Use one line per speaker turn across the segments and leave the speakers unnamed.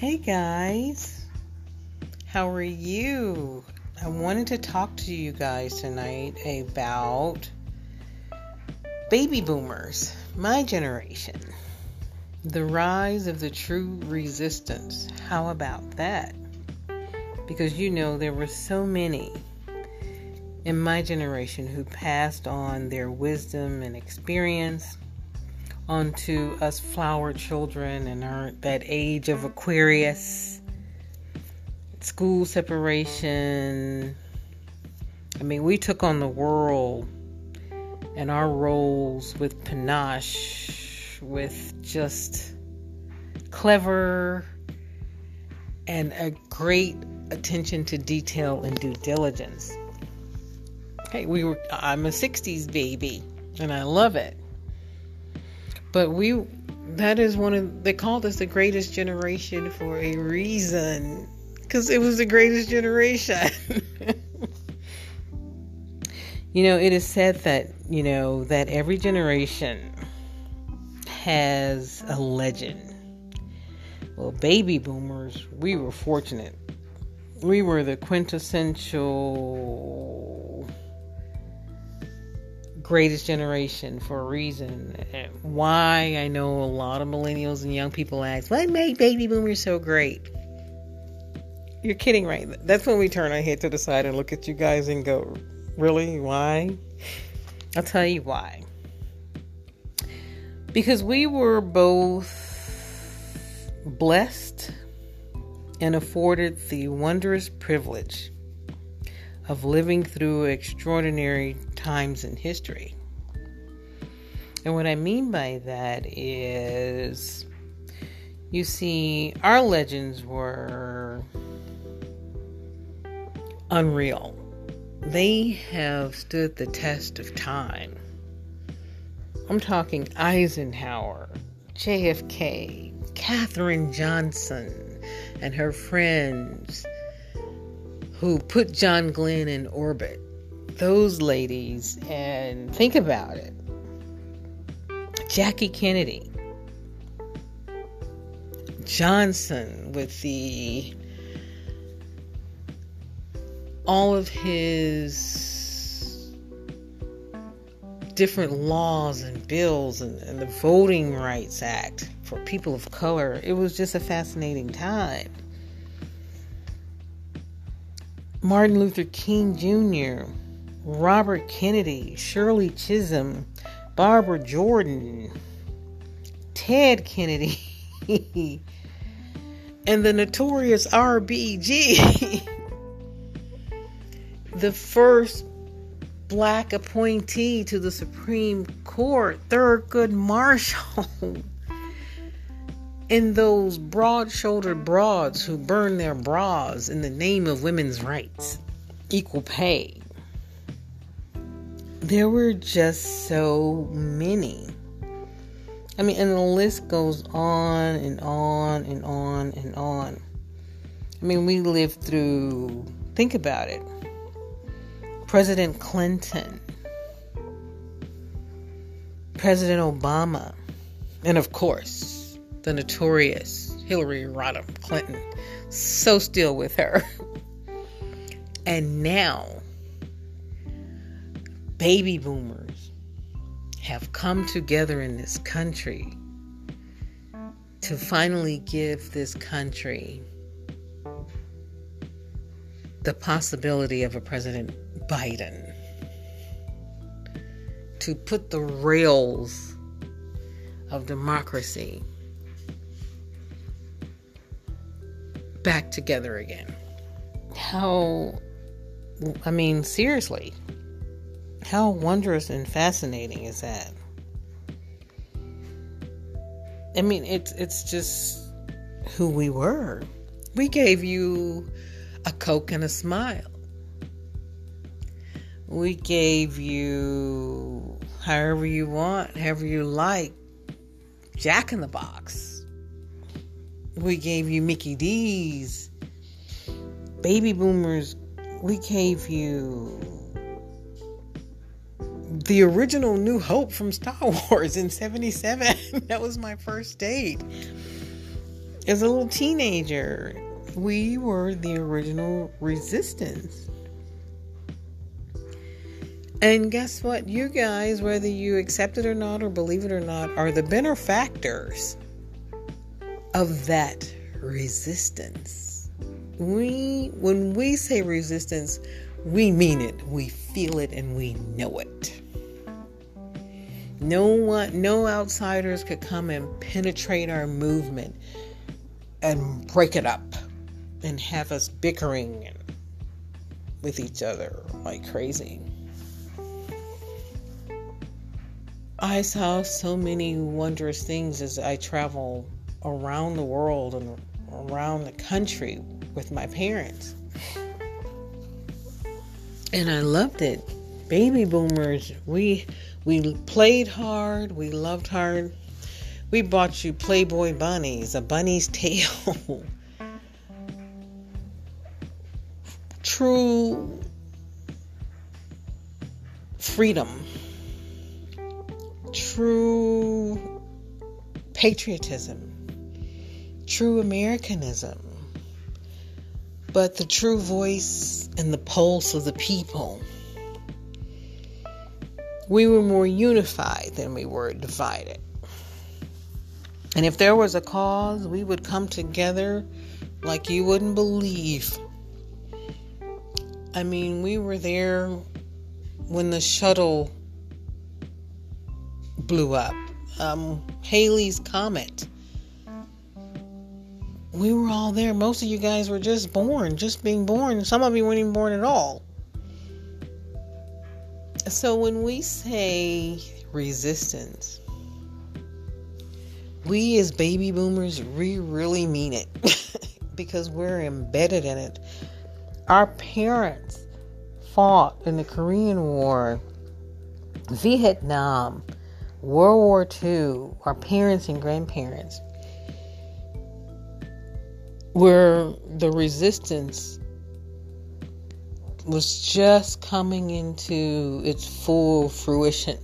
Hey guys, how are you? I wanted to talk to you guys tonight about baby boomers, my generation, the rise of the true resistance. How about that? Because you know, there were so many in my generation who passed on their wisdom and experience onto us flower children and our that age of Aquarius, school separation. I mean, we took on the world and our roles with panache, with just clever and a great attention to detail and due diligence. Hey, we were I'm a 60s baby and I love it. But we, that is one of, they called us the greatest generation for a reason. Because it was the greatest generation. you know, it is said that, you know, that every generation has a legend. Well, baby boomers, we were fortunate. We were the quintessential greatest generation for a reason. Why I know a lot of millennials and young people ask, "What made baby boomers so great?" You're kidding, right? That's when we turn our head to the side and look at you guys and go, "Really? Why?" I'll tell you why. Because we were both blessed and afforded the wondrous privilege of living through extraordinary times in history. And what I mean by that is, you see, our legends were unreal. They have stood the test of time. I'm talking Eisenhower, JFK, Katherine Johnson, and her friends who put John Glenn in orbit. Those ladies, and think about it Jackie Kennedy, Johnson with the all of his different laws and bills and, and the Voting Rights Act for people of color. It was just a fascinating time. Martin Luther King Jr., Robert Kennedy, Shirley Chisholm, Barbara Jordan, Ted Kennedy, and the notorious RBG, the first black appointee to the Supreme Court, Thurgood Marshall in those broad shouldered broads who burn their bras in the name of women's rights, equal pay. There were just so many. I mean, and the list goes on and on and on and on. I mean, we lived through, think about it President Clinton, President Obama, and of course, the notorious Hillary Rodham Clinton. So still with her. And now, baby boomers have come together in this country to finally give this country the possibility of a President Biden to put the rails of democracy back together again. How, I mean, seriously, how wondrous and fascinating is that? I mean, it's it's just who we were. We gave you a Coke and a smile. We gave you however you want, however you like, Jack in the Box we gave you Mickey D's. Baby boomers, we gave you the original New Hope from Star Wars in 77. that was my first date. as a little teenager, we were the original resistance. And guess what? You guys, whether you accept it or not, or believe it or not, are the benefactors of that resistance. We, when we say resistance, we mean it, we feel it, and we know it. No one, no outsiders could come and penetrate our movement and break it up and have us bickering with each other like crazy. I saw so many wondrous things as I travel around the world and around the country with my parents. And I loved it. Baby boomers, we we played hard, we loved hard. We bought you Playboy bunnies, a bunny's tail. True freedom true patriotism, true Americanism, but the true voice and the pulse of the people. We were more unified than we were divided. And if there was a cause, we would come together like you wouldn't believe. I mean, we were there when the shuttle blew up. Um, Halley's Comet. We were all there. Most of you guys were just born, just being born. Some of you weren't even born at all. So when we say resistance, we as baby boomers, we really mean it because we're embedded in it. Our parents fought in the Korean War, Vietnam, World War II, our parents and grandparents, where the resistance was just coming into its full fruition.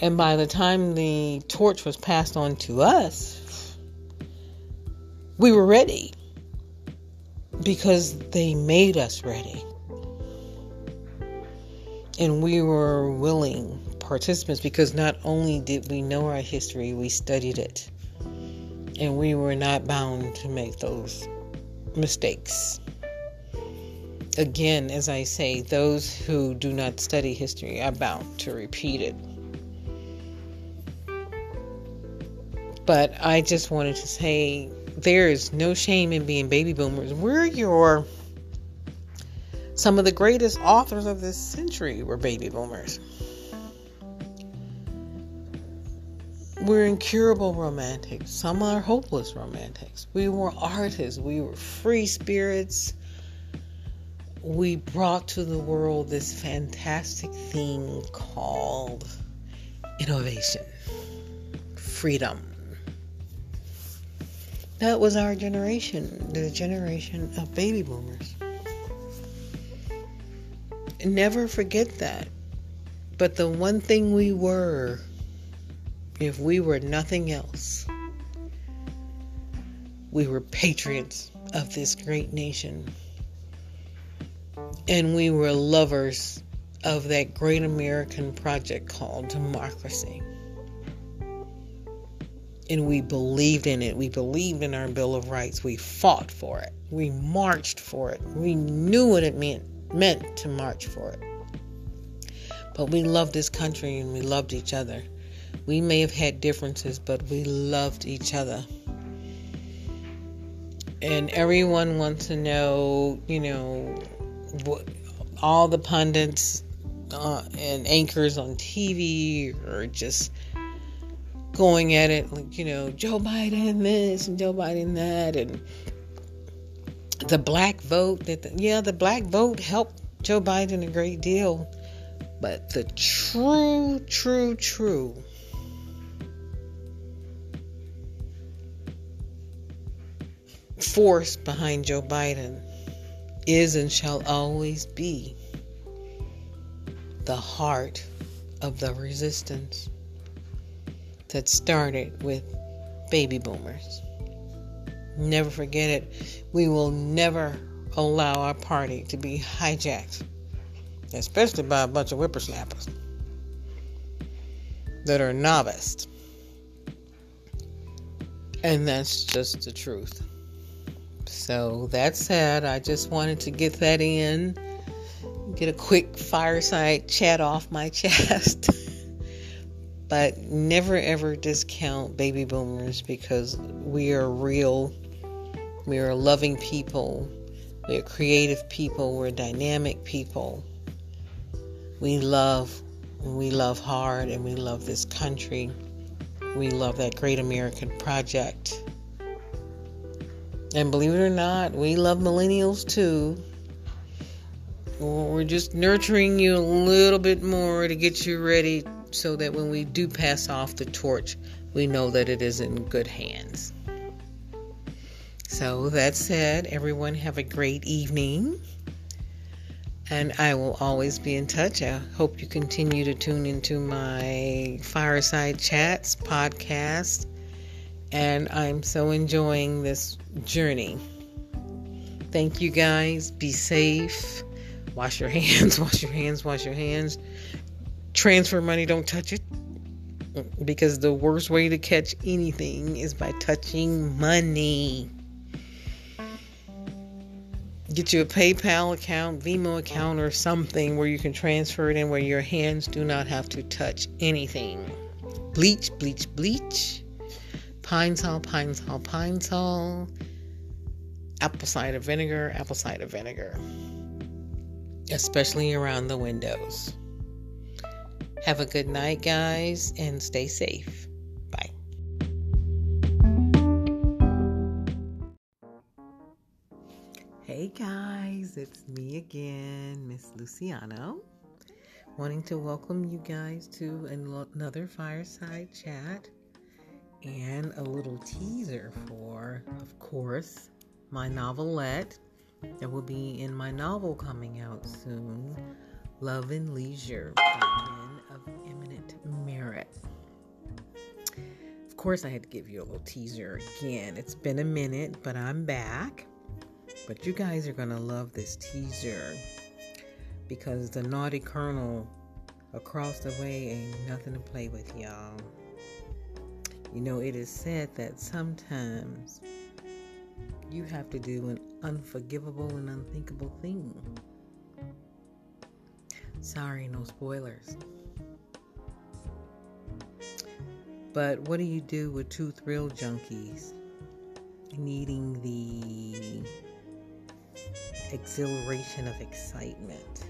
And by the time the torch was passed on to us, we were ready because they made us ready. And we were willing participants because not only did we know our history, we studied it. And we were not bound to make those mistakes. Again, as I say, those who do not study history are bound to repeat it. But I just wanted to say there is no shame in being baby boomers. We're your some of the greatest authors of this century were baby boomers. We're incurable romantics. Some are hopeless romantics. We were artists. We were free spirits. We brought to the world this fantastic thing called innovation, freedom. That was our generation, the generation of baby boomers. Never forget that. But the one thing we were if we were nothing else, we were patriots of this great nation. And we were lovers of that great American project called democracy. And we believed in it. We believed in our Bill of Rights. We fought for it. We marched for it. We knew what it meant meant to march for it. But we loved this country and we loved each other. We may have had differences, but we loved each other. And everyone wants to know, you know, what all the pundits uh, and anchors on TV are just going at it like, you know, Joe Biden this and Joe Biden that and the black vote that the, yeah, the black vote helped Joe Biden a great deal. But the true, true, true force behind Joe Biden is and shall always be the heart of the resistance that started with baby boomers. Never forget it. We will never allow our party to be hijacked, especially by a bunch of whippersnappers that are novice. And that's just the truth. So that said, I just wanted to get that in, get a quick fireside chat off my chest. but never ever discount baby boomers because we are real, we are loving people, we're creative people, we're dynamic people. We love, and we love hard, and we love this country. We love that great American project. And believe it or not, we love millennials too. We're just nurturing you a little bit more to get you ready so that when we do pass off the torch, we know that it is in good hands. So, that said, everyone have a great evening. And I will always be in touch. I hope you continue to tune into my Fireside Chats podcast. And I'm so enjoying this journey. Thank you guys. Be safe. Wash your hands, wash your hands, wash your hands. Transfer money, don't touch it. Because the worst way to catch anything is by touching money get you a PayPal account, Venmo account, or something where you can transfer it in where your hands do not have to touch anything. Bleach, bleach, bleach. Pine-Sol, pine sol, Pine-Sol. Apple cider vinegar, apple cider vinegar. Especially around the windows. Have a good night, guys, and stay safe. Bye. Hey guys, it's me again, Miss Luciano. Wanting to welcome you guys to another fireside chat and a little teaser for, of course, my novelette that will be in my novel coming out soon Love and Leisure Men of Eminent Merit. Of course, I had to give you a little teaser again. It's been a minute, but I'm back but you guys are going to love this teaser because the naughty colonel across the way ain't nothing to play with, y'all. You know, it is said that sometimes you have to do an unforgivable and unthinkable thing. Sorry, no spoilers. But what do you do with two thrill junkies needing the exhilaration of excitement.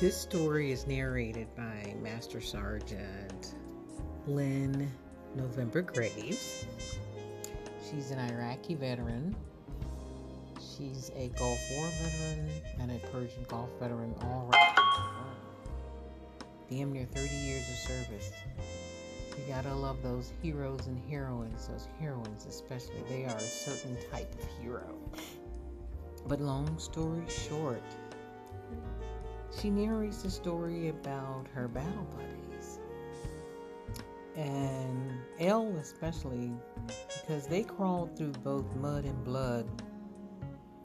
This story is narrated by Master Sergeant Lynn November Graves. She's an Iraqi veteran. She's a Gulf War veteran and a Persian Gulf veteran, all right. Damn near 30 years of service. You gotta love those heroes and heroines, those heroines especially. They are a certain type of hero. But long story short, she narrates the story about her battle buddies. And Elle, especially, because they crawled through both mud and blood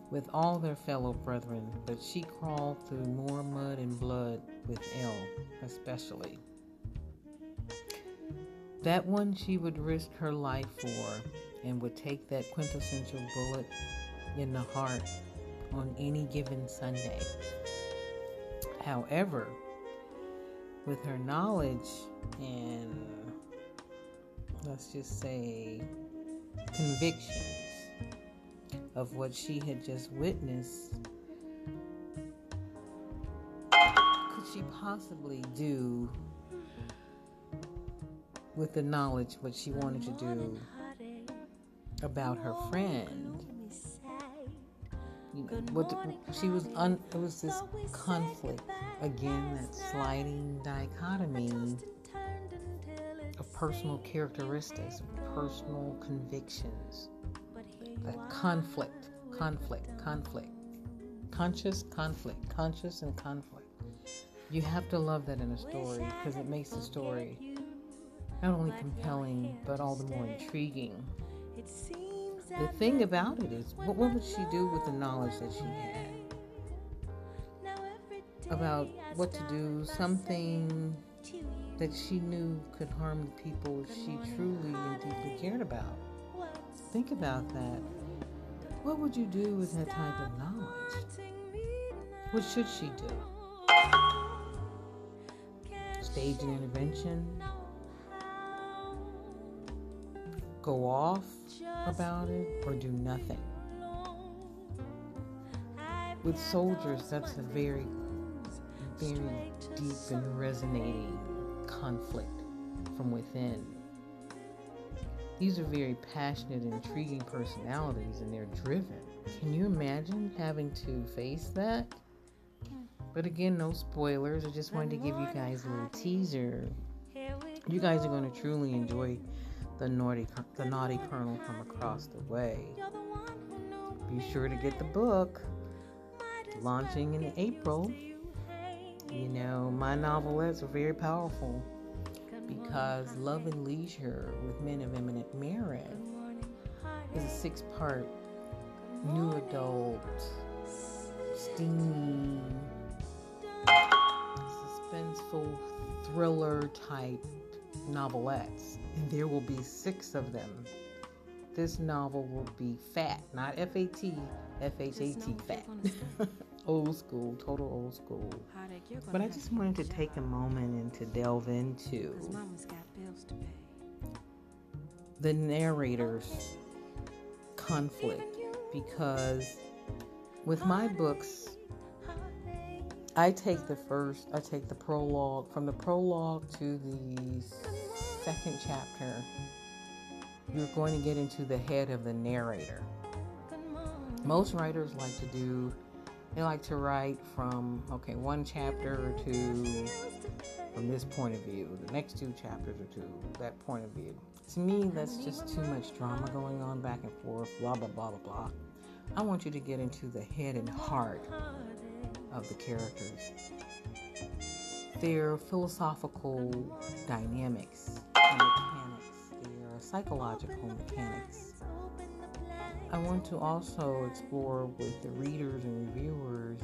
with all their fellow brethren, but she crawled through more mud and blood with Elle, especially. That one she would risk her life for and would take that quintessential bullet in the heart on any given Sunday. However, with her knowledge and let's just say convictions of what she had just witnessed, could she possibly do with the knowledge what she wanted to do about her friend. You know, what she was un, it was this conflict again, that sliding dichotomy personal characteristics, personal convictions, a conflict, conflict, conflict, conscious conflict, conscious and conflict. You have to love that in a story because it makes the story not only compelling but all the more intriguing. The thing about it is, what, what would she do with the knowledge that she had? About what to do, something that she knew could harm the people she truly and deeply cared about? Think about that. What would you do with that type of knowledge? What should she do? Stage an intervention? Go off about it or do nothing? With soldiers, that's a very, very deep and resonating conflict from within. These are very passionate, intriguing personalities, and they're driven. Can you imagine having to face that? But again, no spoilers. I just wanted to give you guys a little teaser. You guys are going to truly enjoy the naughty, the naughty colonel from across the way. Be sure to get the book. Launching in April. You know, my novelettes are very powerful because Love and Leisure with Men of Eminent Merit is a six part new adult, steamy, suspenseful thriller type novelettes. And there will be six of them. This novel will be fat, not F A T, F H A T, fat. old school, total old school. But I just wanted to take a moment and to delve into the narrator's conflict because with my books, I take the first, I take the prologue, from the prologue to the second chapter, you're going to get into the head of the narrator. Most writers like to do they like to write from, okay, one chapter or two from this point of view, the next two chapters or two, that point of view. To me, that's just too much drama going on back and forth, blah, blah, blah, blah, blah. I want you to get into the head and heart of the characters. Their philosophical dynamics mechanics, their psychological mechanics I want to also explore with the readers and reviewers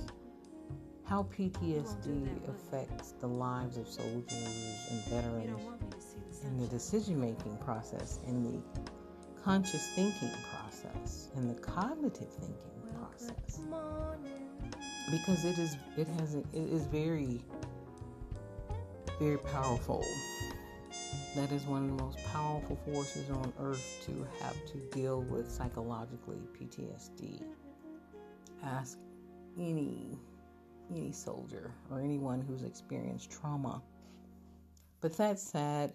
how PTSD affects the lives of soldiers and veterans in the decision making process, in the conscious thinking process, in the cognitive thinking process. Because it is it has it is very very powerful that is one of the most powerful forces on earth to have to deal with psychologically PTSD. Ask any any soldier or anyone who's experienced trauma. But that said,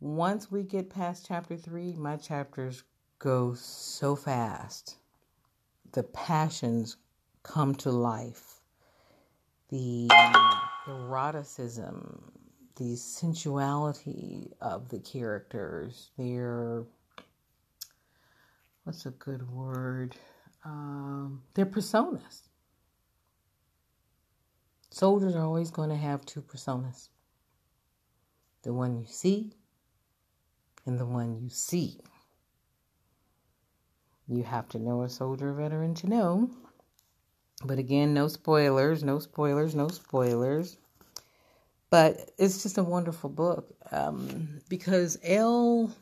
once we get past chapter 3, my chapters go so fast. The passions come to life. The eroticism the sensuality of the characters, their what's a good word? Um, their personas. Soldiers are always going to have two personas the one you see and the one you see. You have to know a soldier veteran to know. But again, no spoilers, no spoilers, no spoilers. But it's just a wonderful book um, because L.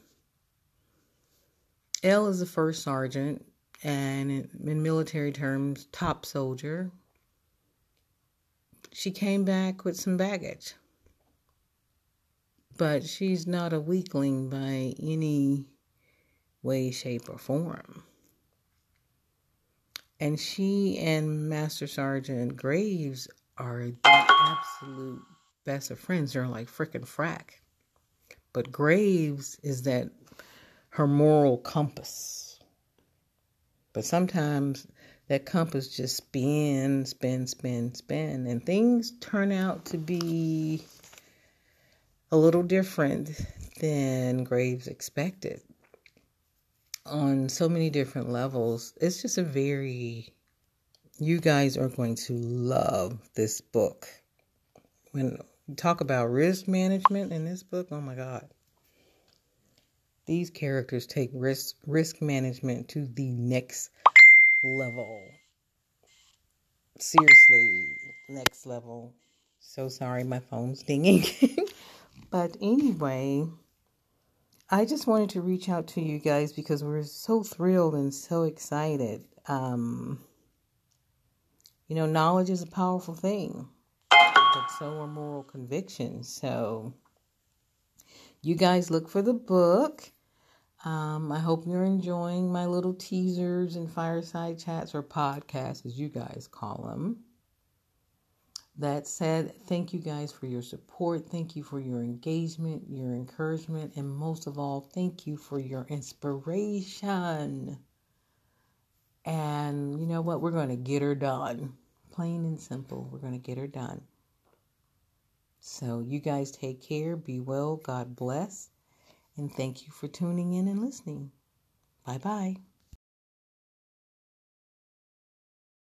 L is the first sergeant and in military terms, top soldier. She came back with some baggage. But she's not a weakling by any way, shape, or form. And she and Master Sergeant Graves are the absolute best of friends are like freaking frack. But Graves is that her moral compass. But sometimes that compass just spins, spin, spin, spin, and things turn out to be a little different than Graves expected on so many different levels. It's just a very, you guys are going to love this book. When talk about risk management in this book. Oh my God. These characters take risk risk management to the next level. Seriously, next level. So sorry, my phone's dinging. but anyway, I just wanted to reach out to you guys because we're so thrilled and so excited. Um, you know, knowledge is a powerful thing, but so are moral convictions. So, you guys look for the book. Um, I hope you're enjoying my little teasers and fireside chats or podcasts, as you guys call them. That said, thank you guys for your support. Thank you for your engagement, your encouragement, and most of all, thank you for your inspiration. And you know what? We're going to get her done. Plain and simple. We're going to get her done. So, you guys take care. Be well. God bless. And thank you for tuning in and listening. Bye bye.